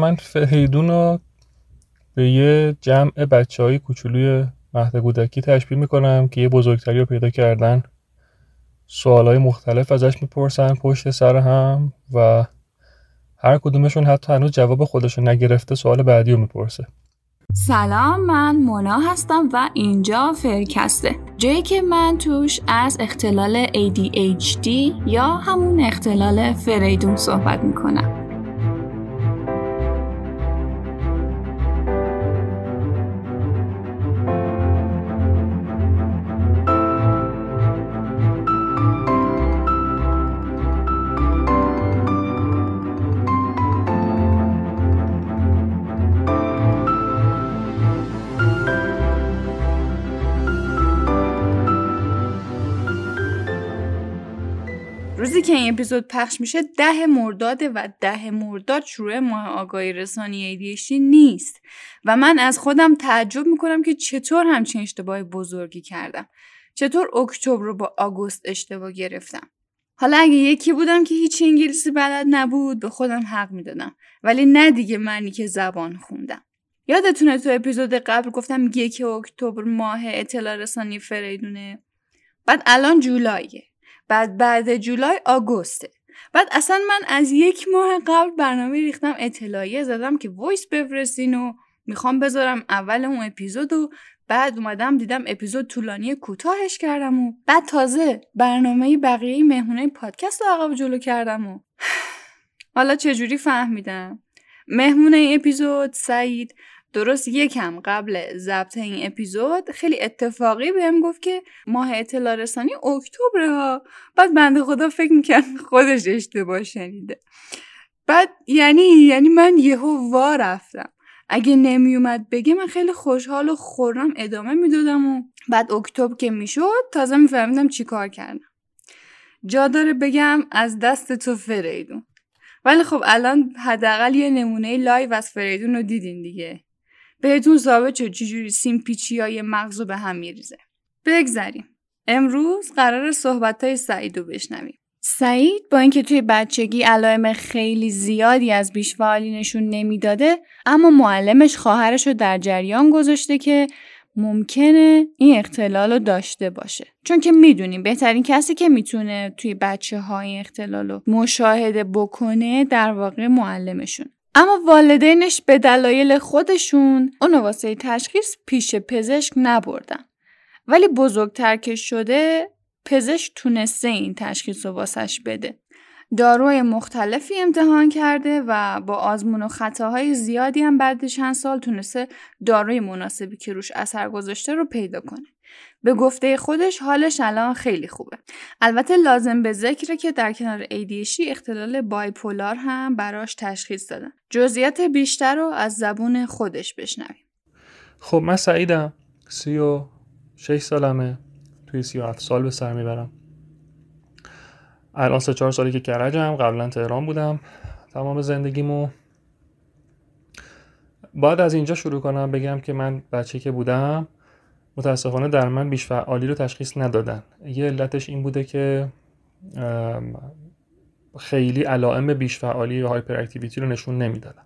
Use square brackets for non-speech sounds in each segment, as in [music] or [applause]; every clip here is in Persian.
من فهیدون رو به یه جمع بچه های کوچولوی مهد کودکی تشبیه می‌کنم که یه بزرگتری رو پیدا کردن. سوال های مختلف ازش می‌پرسن پشت سر هم و هر کدومشون حتی هنوز جواب خودشون نگرفته سوال بعدی رو می‌پرسه. سلام من مونا هستم و اینجا فرکسته جایی که من توش از اختلال ADHD یا همون اختلال فریدون صحبت می‌کنم. که این اپیزود پخش میشه ده مرداده و ده مرداد شروع ماه آگاهی رسانی ایدیشی نیست. و من از خودم تعجب می‌کنم که چطور همچین اشتباه بزرگی کردم. چطور اکتبر رو با آگوست اشتباه گرفتم. حالا اگه یکی بودم که هیچ انگلیسی بلد نبود به خودم حق می‌دادم. ولی نه دیگه منی که زبان خوندم. یادتونه تو اپیزود قبل گفتم یک اکتبر ماه اطلاع رسانی فریدونه؟ بعد الان جولایه. بعد بعد جولای آگوسته. بعد اصلا من از یک ماه قبل برنامه ریختم اطلاعیه زدم که وایس بفرستین و می‌خوام بذارم اول اون اپیزود و بعد اومدم دیدم اپیزود طولانی کوتاهش کردم و بعد تازه برنامه بقیه مهمونه پادکست رو عقب جلو کردم و [sighs] حالا چجوری فهمیدم؟ مهمون این اپیزود سعید درست یکم قبل ضبط این اپیزود خیلی اتفاقی بهم گفت که ماه اطلاع رسانی اکتبر ها بعد بنده خدا فکر می‌کرد خودش اشتباه شنیده. بعد یعنی یعنی من یهو وا رفتم. اگه نمیومد بگه من خیلی خوشحال و خرم ادامه می‌دادم و بعد اکتبر که می‌شد تازه میفهمیدم چی کار کردم. جا داره بگم از دست تو فریدون. ولی خب الان حداقل یه نمونه live از فریدون رو دیدین دیگه. بهتون ثابت شد چجوری سیمپیچی های مغز به هم میریزه. بگذریم. امروز قرار صحبت های سعید رو بشنویم. سعید با اینکه توی بچگی علائم خیلی زیادی از بیشفعالی نشون نمی‌داده اما معلمش خواهرش رو در جریان گذاشته که ممکنه این اختلال رو داشته باشه. چون که می‌دونیم بهترین کسی که می‌تونه توی بچه های اختلال رو مشاهده بکنه در واقع معلمشون اما والدینش به دلایل خودشون اون واسه تشخیص پیش پزشک نبردن. ولی بزرگتر که شده پزشک تونسته این تشخیص رو واسش بده. داروهای مختلفی امتحان کرده و با آزمون و خطاهای زیادی هم بعد چند سال تونسته داروی مناسبی که روش اثر گذاشته رو پیدا کنه. به گفته خودش حالش الان خیلی خوبه. البته لازم به ذکره که در کنار ADHD اختلال بایپولار هم براش تشخیص دادن. جزئیات بیشتر رو از زبون خودش بشنویم. خب من سعیدم. سی و شش سالمه. توی سی و هفت سال به سر می‌برم. الان سه چهار سالی که کرجم قبلا تهران بودم. تمام زندگیمو باید از اینجا شروع کنم. بگم که من بچه که بودم متاسفانه در من بیش فعالی رو تشخیص ندادن. یه علتش این بوده که خیلی علائم بیش فعالی و هایپر اکتیویتی رو نشون نمی‌دادم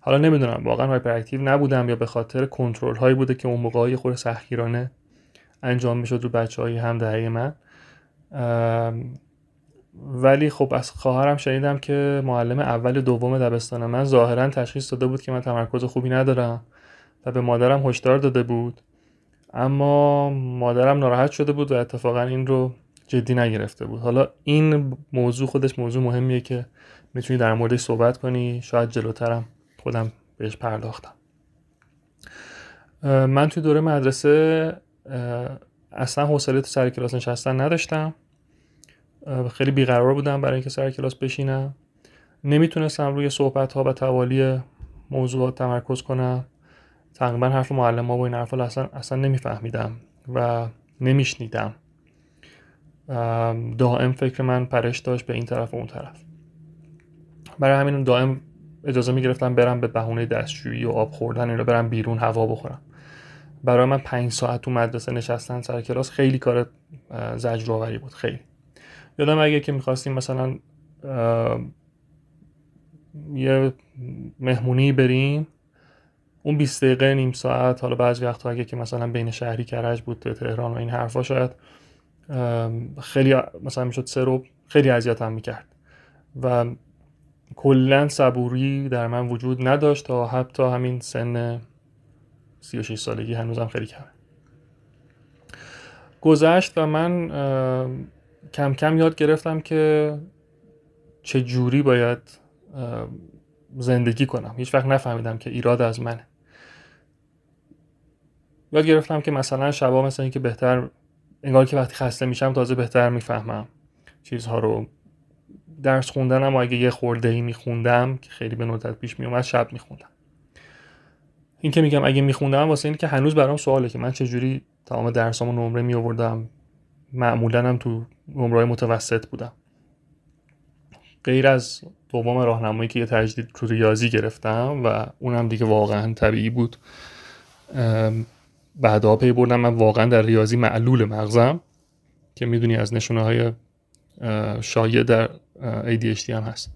حالا نمی‌دونم واقعا هایپر اکتیو نبودم یا به خاطر کنترل هایی بوده که اون موقع خور سختگیرانه انجام می‌شد رو بچه های هم دهه من ولی خب از خواهرم شنیدم که معلم اول دوم دبستان من ظاهرا تشخیص داده بود که من تمرکز خوبی ندارم و به مادرم هشدار داده بود. اما مادرم ناراحت شده بود و اتفاقا این رو جدی نگرفته بود. حالا این موضوع خودش موضوع مهمیه که می‌تونی در موردش صحبت کنی. شاید جلوترم خودم بهش پرداختم. من توی دوره مدرسه اصلا حوصله تو سر کلاس نشستن نداشتم. خیلی بیقرار بودم برای اینکه سر کلاس بشینم. نمی‌تونستم روی صحبت ها و توالی موضوعات تمرکز کنم. تقریبا حرف معلم ها و این حرف اصلا, اصلا نمیفهمیدم و نمیشنیدم. دائم فکر من پرش داشت به این طرف و اون طرف. برای همین دائم اجازه می‌گرفتم برم به بهونه دستشویی و آب خوردن این رو برم بیرون هوا بخورم. برای من پنج ساعت تو مدرسه نشستن سر کلاس خیلی کار زجرآوری بود خیلی. یادم اگه که می‌خواستیم مثلا یه مهمونی بریم اون 20 دقیقه نیم ساعت حالا بعضی وقت اگه که مثلا بین شهری کرج بود تهران و این حرفا شاید خیلی مثلا می‌شد سه خیلی اذیتم می‌کرد. و کلا صبوری در من وجود نداشت تا حتی همین سن 36 سالگی هنوزم خیلی کمه. گذشت و من کم کم یاد گرفتم که چه جوری باید زندگی کنم. هیچ وقت نفهمیدم که ایراد از منه. یاد گرفتم که مثلا شبا مثل اینکه بهتر انگار که وقتی خسته میشم تازه بهتر می‌فهمم چیزها رو. درس خوندنم و اگه یه خورده ای میخوندم که خیلی به ندرت پیش میومد شب میخوندم. این که میگم اگه میخوندم واسه این که هنوز برام سواله که من چجوری تمام درسامو نمره می آوردم معمولا هم تو نمره متوسط بودم. غیر از دوم راهنمایی که یه تجدید تو ریاضی گرفتم و اونم دیگه واقعا طبیعی بود بعدها پی بردم. من واقعا در ریاضی معلول مغزم که می‌دونی از نشونه های شایع در ADHD هم هست.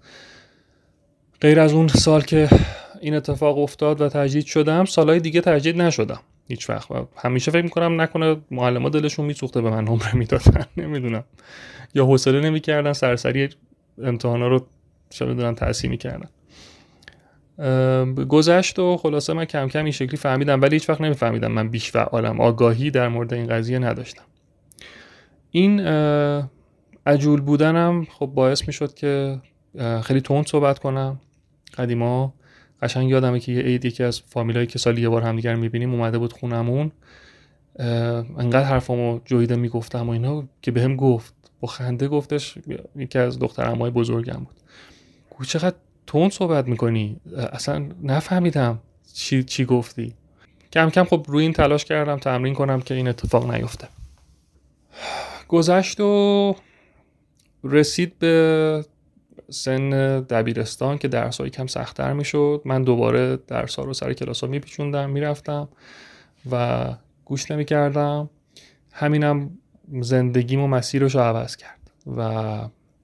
غیر از اون سال که این اتفاق افتاد و تجدید شدم سالهای دیگه تجدید نشدم هیچ وقت همیشه فکر می‌کنم نکنه معلم دلشون میسوخته به من نمره می‌دادن. [laughs] نمی‌دونم. یا حوصله نمی‌کردن سرسری امتحانا رو چه می‌دونم تحصیل می‌کردن. گذشت و خلاصه من کم کم این شکلی فهمیدم ولی هیچ وقت نمیفهمیدم من بیش فعالم. آگاهی در مورد این قضیه نداشتم. این عجول بودنم خب باعث می‌شد که خیلی تند صحبت کنم. قدیما قشنگ یادمه که یه عید یکی از فامیلایی که سالی یه بار همدیگر می‌بینیم اومده بود خونمون. انقدر حرفامو جویده می‌گفتم و اینا که بهم گفت. با خنده گفتش یکی از دختر بزرگم بود. چقدر تون صحبت می‌کنی؟ اصلا نفهمیدم چی, چی گفتی. کم کم خب روی این تلاش کردم تمرین کنم که این اتفاق نیفته. گذشت و رسید به سن دبیرستان که درس کم سختتر می‌شد. من دوباره درس ها رو سر کلاس ها میپیچوندم می‌رفتم و گوش نمی‌کردم. همینم زندگیم و مسیرش رو عوض کرد و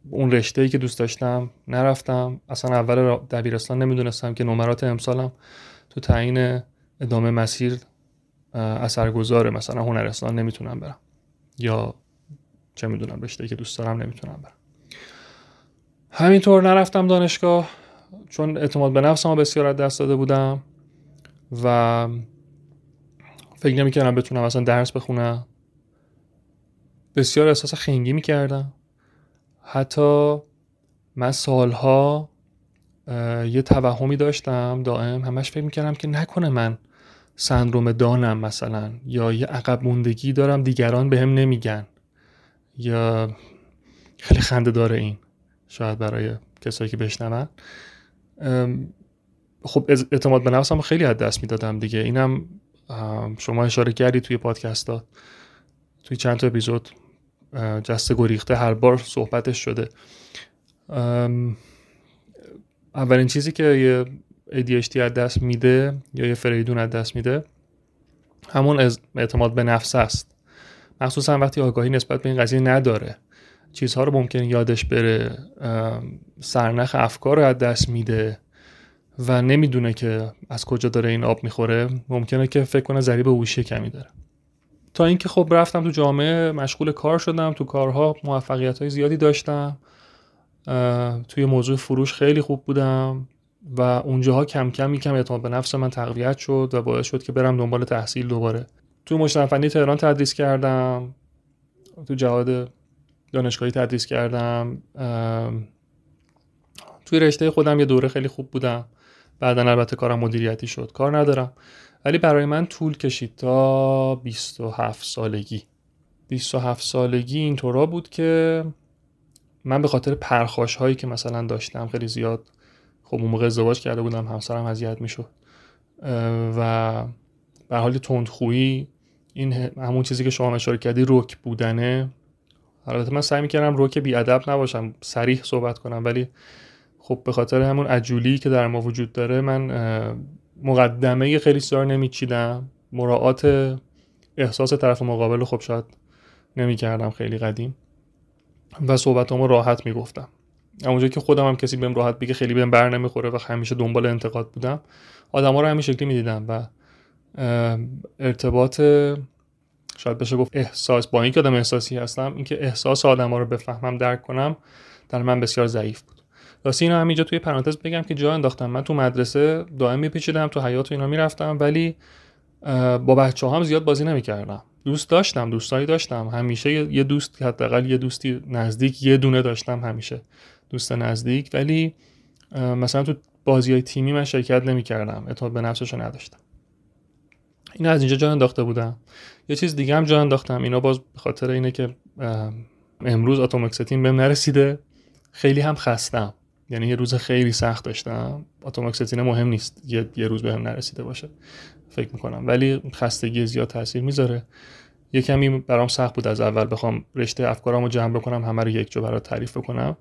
اون رشته ای که دوست داشتم نرفتم. اصلا اول دبیرستان نمی‌دونستم که نمرات امسالم تو تعیین ادامه مسیر اثرگذاره. مثلا هنرستان نمی‌تونم برم. یا چه می‌دونم رشته که دوست دارم نمی‌تونم برم. همینطور نرفتم دانشگاه چون اعتماد به نفسم بسیار دست داده بودم و فکر نمی‌کردم بتونم اصلا درس بخونم. بسیار احساس خنگی می‌کردم. حتی من سالها یه توهمی داشتم دائم. همش فکر می‌کردم که نکنه من سندروم دانم مثلا یا یه عقب موندگی دارم دیگران به هم نمیگن. یا خیلی خنده داره این شاید برای کسایی که بشنون. خب اعتماد به نفسم خیلی از دست می‌دادم دیگه. اینم شما اشاره کردی توی پادکست ها توی چند تا اپیزود. جسته گریخته هر بار صحبتش شده. اولین چیزی که یه ADHD از دست میده یا یه فریدون از دست میده همون اعتماد به نفس است. مخصوصا وقتی آگاهی نسبت به این قضیه نداره. چیزها رو ممکن یادش بره. سرنخ افکار رو از دست میده و نمی‌دونه که از کجا داره این آب می‌خوره. ممکنه که فکر کنه ذریب هوشی کمی داره. تا اینکه خب رفتم تو جامعه مشغول کار شدم تو کارها موفقیت های زیادی داشتم. توی موضوع فروش خیلی خوب بودم و اونجاها کم کم یکم اعتماد به نفس من تقویت شد و باعث شد که برم دنبال تحصیل دوباره. تو مجتمع تهران تدریس کردم. تو جهاد دانشگاهی تدریس کردم. توی رشته خودم یه دوره خیلی خوب بودم. بعدا البته کارم مدیریتی شد. کار ندارم. ولی برای من طول کشید تا 27 سالگی. 27 سالگی اینطورا بود که من به خاطر پرخاش هایی که مثلا داشتم خیلی زیاد خب اون موقع ازدواج کرده بودم همسرم اذیت می‌شد. و به حال تندخویی این همون چیزی که شما اشاره کردی روک بودنه. البته من سعی می‌کردم روک بیادب نباشم سریح صحبت کنم ولی خب به خاطر همون عجولی که در ما وجود داره من مقدمه خیلی سار نمیچیدم. مراعات احساس طرف مقابل خب شاید نمی‌کردم خیلی قدیم. و صحبت راحت می‌گفتم. اونجایی که خودم هم کسی بهم راحت بگه خیلی بهم بر نمی‌خوره و همیشه دنبال انتقاد بودم. آدما رو همین شکلی می‌دیدم و ارتباط شاید بشه گفت احساس با اینکه آدم احساسی هستم اینکه احساس آدما رو بفهمم درک کنم در من بسیار ضعیف بود. راستی اینو همینجا توی پرانتز بگم که جا انداختم. من تو مدرسه دائم میپیچیدم تو حیات و اینا می‌رفتم ولی با بچه هم زیاد بازی نمی‌کردم. دوست داشتم دوستایی داشتم. همیشه یه دوست حداقل یه دوستی نزدیک یه دونه داشتم همیشه. دوست نزدیک ولی مثلا تو بازی های تیمی من شرکت نمی‌کردم. اعتماد به نفسشو نداشتم. این از اینجا جا انداخته بودم یه چیز دیگه هم جا انداختم. اینا باز به خاطر اینه که امروز اتوماکستین بهم نرسیده. خیلی هم خستم. یعنی یه روز خیلی سخت داشتم. اتوماکستین مهم نیست یه, یه روز بهم نرسیده باشه. فکر می‌کنم. ولی خستگی زیاد تاثیر می‌ذاره. یه کمی برام سخت بود از اول بخوام رشته افکارامو جمع بکنم همه رو یک جا برات تعریف بکنم.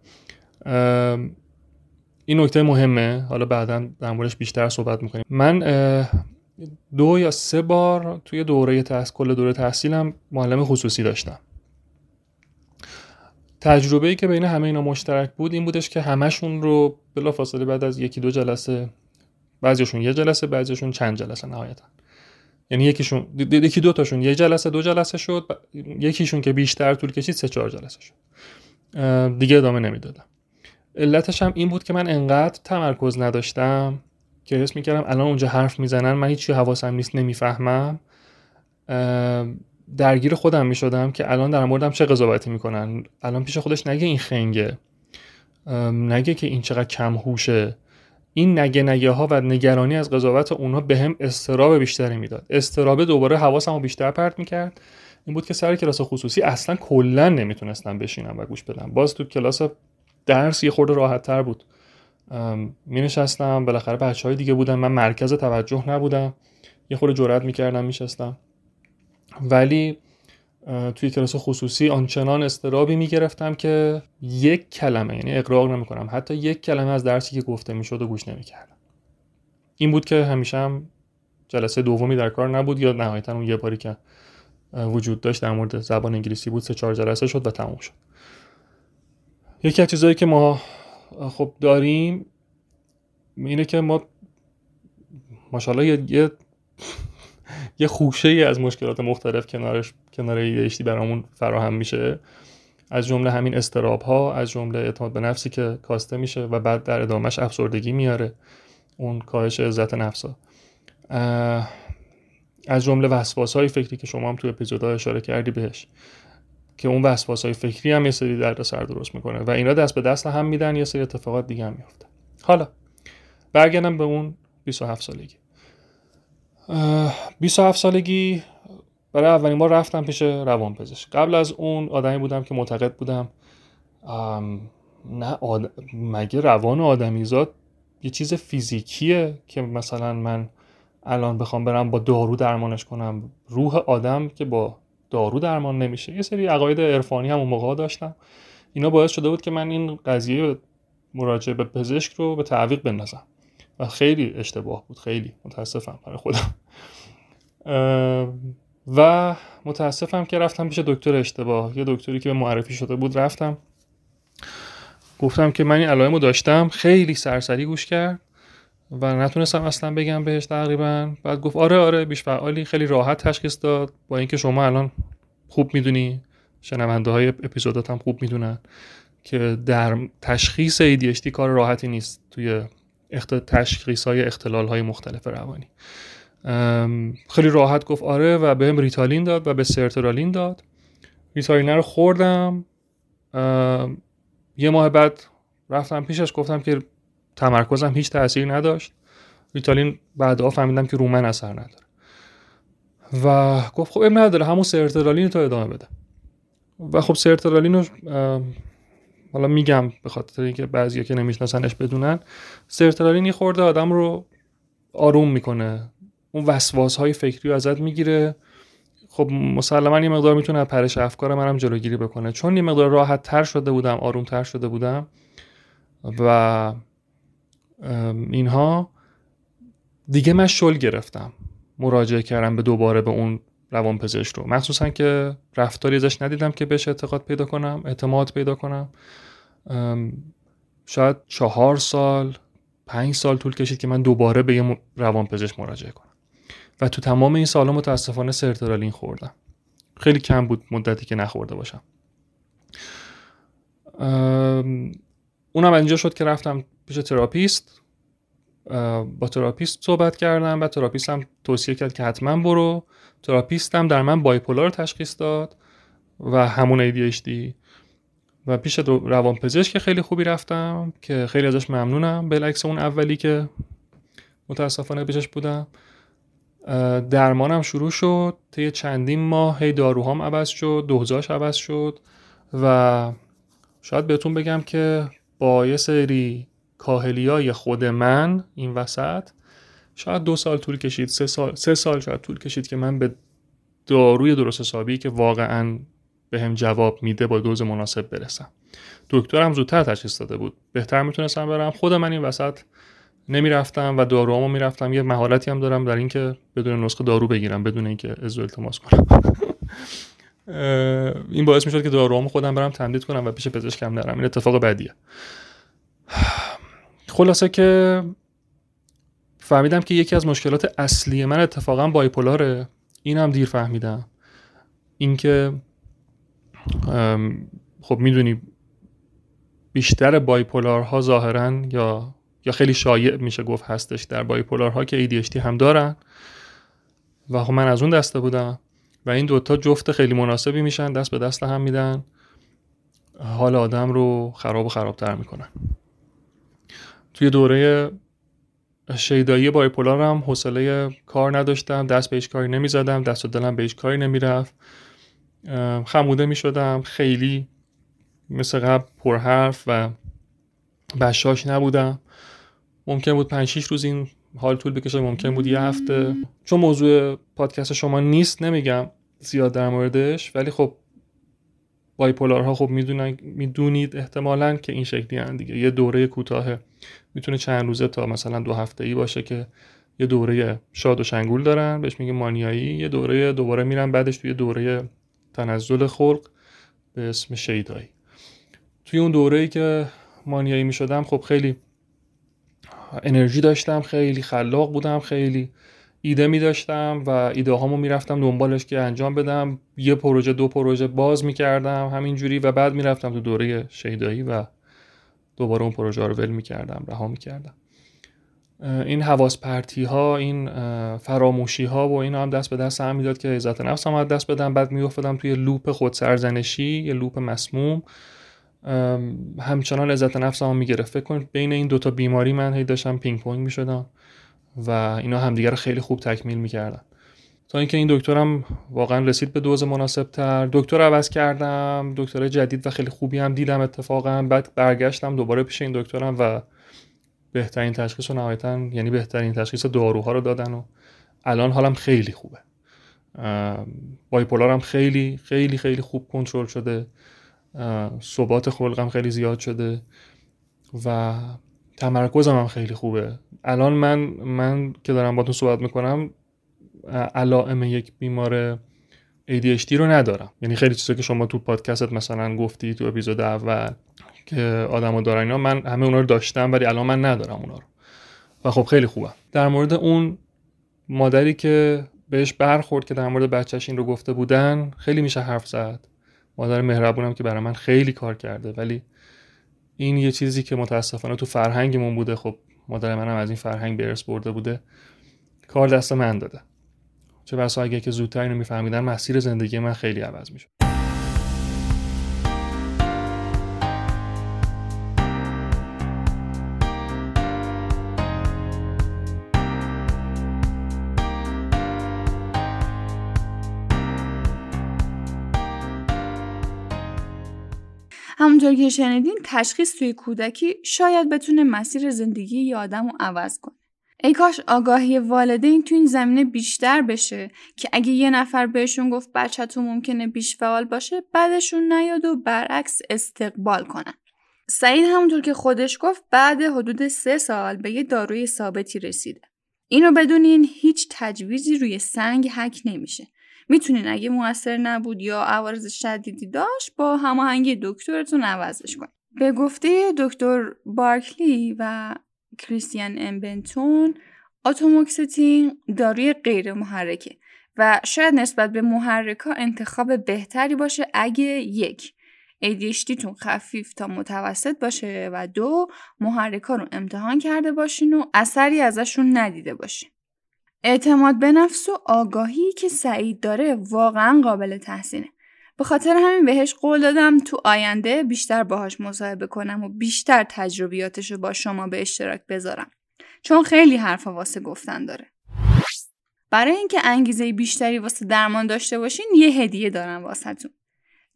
این نکته مهمه. حالا بعدا در موردش بیشتر صحبت می‌کنیم. من دو یا سه بار توی دوره تحصیل کل دوره تحصیلم معلم خصوصی داشتم. تجربه ای که بین همه اینا مشترک بود این بودش که همشون رو بلافاصله بعد از یکی دو جلسه بعضیشون یه جلسه بعضیشون چند جلسه نهایتا. یعنی یکیشون یکی دو تاشون یه جلسه دو جلسه شد یکیشون که بیشتر طول کشید سه چهار جلسه شد. دیگه ادامه نمی‌دادم. علتش هم این بود که من انقدر تمرکز نداشتم که حس می‌کردم الان اونجا حرف می‌زنن من هیچی حواسم نیست نمی‌فهمم. درگیر خودم می‌شدم که الان در موردم چه قضاوتی می‌کنن. الان پیش خودش نگه این خنگه. نگه که این چقدر کم هوشه این نگه نگه ها و نگرانی از قضاوت اونها به هم استراب بیشتری می‌داد. استراب دوباره حواسم رو بیشتر پرت می‌کرد. این بود که سر کلاس خصوصی اصلا کلا نمی‌تونستم بشینم و گوش بدم. باز تو کلاس درس یه خورده راحت تر بود. می نشستم بالاخره بچه های دیگه بودن. من مرکز توجه نبودم. یه خورده جرات می‌کردم میشستم. ولی توی کلاس خصوصی آنچنان استرابی می‌گرفتم که یک کلمه یعنی اقراق نمی‌کنم. حتی یک کلمه از درسی که گفته می‌شد و گوش نمی‌کردم. این بود که همیشه هم جلسه دومی در کار نبود یا نهایتا اون یه باری که وجود داشت در مورد زبان انگلیسی بود سه چهار جلسه شد و تموم شد. یکی از چیزهایی که ما خب داریم اینه که ما ماشاءالله یه, [laughs] یه خوشه ای از مشکلات مختلف کنارش کنار ADHD برامون فراهم میشه. از جمله همین استراب ها از جمله اعتماد به نفسی که کاسته میشه و بعد در ادامهش افسردگی میاره. اون کاهش عزت نفس ها از جمله وسواس های فکری که شما هم تو اپیزودها اشاره کردی بهش. که اون وسواس های فکری هم یه سری درد سر درست می‌کنه و اینا دست به دست هم میدن یه سری اتفاقات دیگه هم میفته حالا برگردم به اون 27 سالگی. 27 سالگی برای اولین بار رفتم پیش روان پزشک قبل از اون آدمی بودم که معتقد بودم نه مگه روان آدمیزاد یه چیز فیزیکیه که مثلا من الان بخوام برم با دارو درمانش کنم؟ روح آدم که با دارو درمان نمیشه. یه سری عقاید عرفانی هم اون موقع داشتم. اینا باعث شده بود که من این قضیه مراجعه به پزشک رو به تعویق بندازم. و خیلی اشتباه بود خیلی. متاسفم برای خودم. و متاسفم که رفتم پیش دکتر اشتباه. یه دکتری که به معرفی شده بود رفتم. گفتم که من این علائمو داشتم. خیلی سرسری گوش کرد و نتونستم اصلا بگم بهش تقریبا. بعد گفت آره آره بیش فعالی. خیلی راحت تشخیص داد. با اینکه شما الان خوب می‌دونی شنونده های اپیزودات هم خوب می‌دونن که در تشخیص ADHD کار راحتی نیست توی تشخیص های اختلال های مختلف روانی. خیلی راحت گفت آره و بهم ریتالین داد و به سرترالین داد. ریتالین رو خوردم. یه ماه بعد رفتم پیشش گفتم که تمرکزم هیچ تاثیر نداشت. ریتالین بعدها فهمیدم که رومن اثر نداره. و گفت خب نداره همون سرترالین تو ادامه بده. و خب سرترالین رو حالا میگم به خاطر اینکه بعضیا که نمیشناسنش بدونن سرترالین خورده آدم رو آروم می‌کنه. اون وسواس های فکری رو ازت می‌گیره. خب مسلما یه مقدار می‌تونه پرش افکار منم جلوگیری بکنه. چون یه مقدار راحت تر شده بودم آروم تر شده بودم و اینها دیگه من شل گرفتم. مراجعه کردم به دوباره به اون روان پزشک رو. مخصوصا که رفتاری ازش ندیدم که بهش اعتقاد پیدا کنم اعتماد پیدا کنم. شاید چهار سال پنج سال طول کشید که من دوباره به یه روانپزشک مراجعه کنم. و تو تمام این سالها متاسفانه سرترالین خوردم. خیلی کم بود مدتی که نخورده باشم. اونم اینجا شد که رفتم پیش therapist. با therapist صحبت کردم و therapist هم توصیه کرد که حتما برو. therapist هم در من bipolar تشخیص داد و همون ADHD و پیش روانپزشک خیلی خوبی رفتم که خیلی ازش ممنونم. بالعکس اون اولی که متاسفانه پیشش بودم. درمانم شروع شد. طی چندین ماه هی داروهام عوض شد دوزاش عوض شد و شاید بهتون بگم که با یه سری کاهلی خود من این وسط شاید دو سال طول کشید سه سال, سه سال شاید طول کشید که من به داروی درست حسابی که واقعا به هم جواب میده با دوز مناسب برسم. دکترم زودتر تشخیص داده بود. بهتر می‌تونستم برم. خود من این وسط نمی‌رفتم و داروامو می‌رفتم. یه مهارتی هم دارم در اینکه بدون نسخه دارو بگیرم بدون اینکه ازو التماس کنم. این باعث می‌شد که داروامو خودم برم تمدید کنم و پیش پزشکم نرم. این اتفاق بدیه. خلاصه که فهمیدم که یکی از مشکلات اصلی من اتفاقا بایپولاره. اینم دیر فهمیدم. اینکه خب می‌دونی بیشتر بایپولارها ظاهرا یا یا خیلی شایع میشه گفت هستش در بایپولارها که ADHD هم دارن. و خب من از اون دسته بودم و این دوتا جفت خیلی مناسبی میشن دست به دست هم میدن. حال آدم رو خراب و خرابتر می‌کنن. توی دوره شیدایی بایپولار هم حوصله کار نداشتم دست به هیچ کاری نمی‌زدم دست و دلم به هیچ کاری نمی‌رفت. خموده می‌شدم خیلی مثل قبل پرحرف و بشاش نبودم. ممکن بود 5 6 روز این حال طول بکشه ممکن بود یه هفته. چون موضوع پادکست شما نیست نمیگم زیاد در موردش ولی خب بایپولارها خب می‌دونید احتمالا که این شکلی هن دیگه. یه دوره کوتاه می‌تونه چند روزه تا مثلا دو هفته ای باشه که یه دوره شاد و شنگول دارن. بهش میگه مانیایی. یه دوره دوباره میرن بعدش توی دوره تنزل خلق به اسم شیدایی. توی اون دوره ای که مانیایی می‌شدم خب خیلی انرژی داشتم خیلی خلاق بودم خیلی ایده می داشتم و ایده هامو می‌رفتم دنبالش که انجام بدم. یه پروژه دو پروژه باز می‌کردم همینجوری و بعد می‌رفتم تو دوره شیدایی و دوباره اون پروژه رو ول می‌کردم رها می‌کردم. این حواس پرتی ها این فراموشی ها و اینا هم دست به دست هم می‌داد که عزت نفس هم دست بدم. بعد میافتادم توی loop خود سرزنشی یه loop مسموم. همچنان عزت نفس هم می‌گرفت. فکر کنید بین این دوتا بیماری من هی داشتم پینگ پونگ می‌شدم و اینا همدیگه رو خیلی خوب تکمیل می‌کردن. تا اینکه این دکترم واقعا رسید به دوز مناسب تر دکتر عوض کردم دکتر جدید و خیلی خوبی هم دیدم اتفاقا. بعد برگشتم دوباره پیش این دکترم و بهترین تشخیص و نهایتا یعنی بهترین تشخیص داروها رو دادن و الان حالم خیلی خوبه. بایپولارم خیلی خیلی خیلی خوب کنترل شده. ثبات خلقم خیلی زیاد شده و تمرکزم هم خیلی خوبه. الان من من که دارم تو صحبت می‌کنم علائم یک بیمار ADHD رو ندارم. یعنی خیلی چیزا که شما تو پادکستت مثلا گفتی تو اپیزود اول که آدمو دارن اینا من همه اونا رو داشتم ولی الان من ندارم اونا رو. و خب خیلی خوبه. در مورد اون مادری که بهش برخورد که در مورد بچهش این رو گفته بودن خیلی میشه حرف زد. مادر مهربونم که برای من خیلی کار کرده ولی این یه چیزی که متاسفانه تو فرهنگمون بوده خب مادر منم از این فرهنگ به برده بوده کار دست من داده. چه بسا اگه که زودتر اینو میفهمیدن مسیر زندگی من خیلی عوض میشه همونطور که شنیدین تشخیص توی کودکی شاید بتونه مسیر زندگی یه آدم رو عوض کنه. ای کاش آگاهی والدین تو این زمینه بیشتر بشه که اگه یه نفر بهشون گفت تو ممکنه بیش فعال باشه بعدشون نیاد و برعکس استقبال کنن. سعید همونطور که خودش گفت بعد حدود سه سال به یه داروی ثابتی رسیده. اینو بدونین هیچ تجویزی روی سنگ حک نمیشه. می‌تونین اگه موثر نبود یا عوارض شدیدی داشت با هماهنگی دکترتون عوضش کنید به گفته دکتر بارکلی و کریستیان امبنتون اتوموکستین داروی غیر محرکه و شاید نسبت به محرکا انتخاب بهتری باشه اگه یک ADHD تون خفیف تا متوسط باشه و دو محرکا رو امتحان کرده باشین و اثری ازشون ندیده باشین. اعتماد به نفس و آگاهی که سعید داره واقعا قابل تحسینه. به خاطر همین بهش قول دادم تو آینده بیشتر باهاش مصاحبه کنم و بیشتر تجربیاتش رو با شما به اشتراک بذارم. چون خیلی حرف واسه گفتن داره. برای اینکه انگیزه بیشتری واسه درمان داشته باشین یه هدیه دارم واسهتون.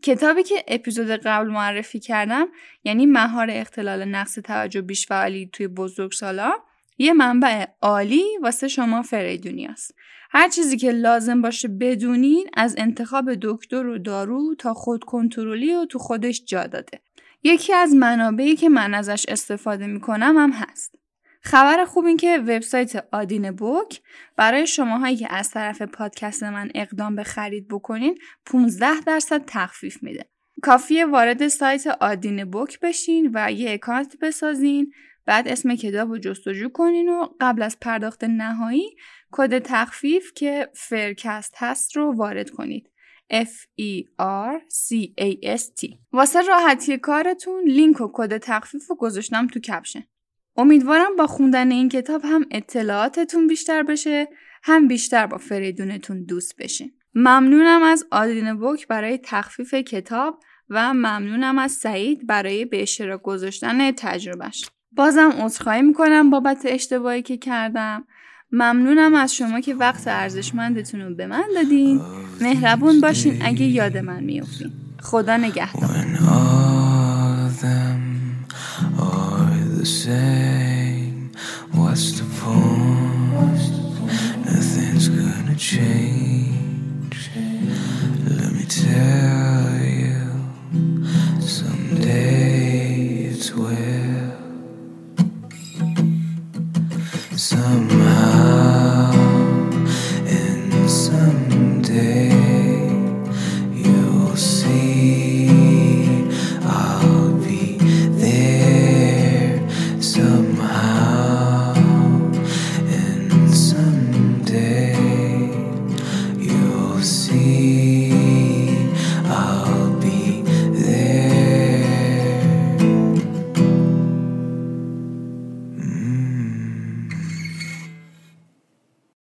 کتابی که اپیزود قبل معرفی کردم یعنی مهار اختلال نقص توجه بیش فعالی توی بزرگسالا یه منبع عالی واسه شما فریدونیاست. هر چیزی که لازم باشه بدونین از انتخاب دکتر و دارو تا خود کنترلی و تو خودش جا داده. یکی از منابعی که من ازش استفاده می‌کنم هم هست. خبر خوب این که وبسایت آدین بوک برای شماهایی که از طرف پادکست من اقدام به خرید بکنین 15 درصد تخفیف میده. کافیه وارد سایت آدین بوک بشین و یه اکانت بسازین بعد اسم کتاب رو جستجو کنین و قبل از پرداخت نهایی کد تخفیف که فرکست هست رو وارد کنید. F E R C A S T واسه راحتی کارتون لینک و کد تخفیف رو گذاشتم تو caption. امیدوارم با خوندن این کتاب هم اطلاعاتتون بیشتر بشه هم بیشتر با فریدونتون دوست بشین. ممنونم از آدین بوک برای تخفیف کتاب و ممنونم از سعید برای به اشتراک گذاشتن تجربهش. بازم عذرخواهی می‌کنم بابت اشتباهی که کردم. ممنونم از شما که وقت ارزشمندتون رو به من دادین. مهربون باشین اگه یاد من. خدا نگهدار.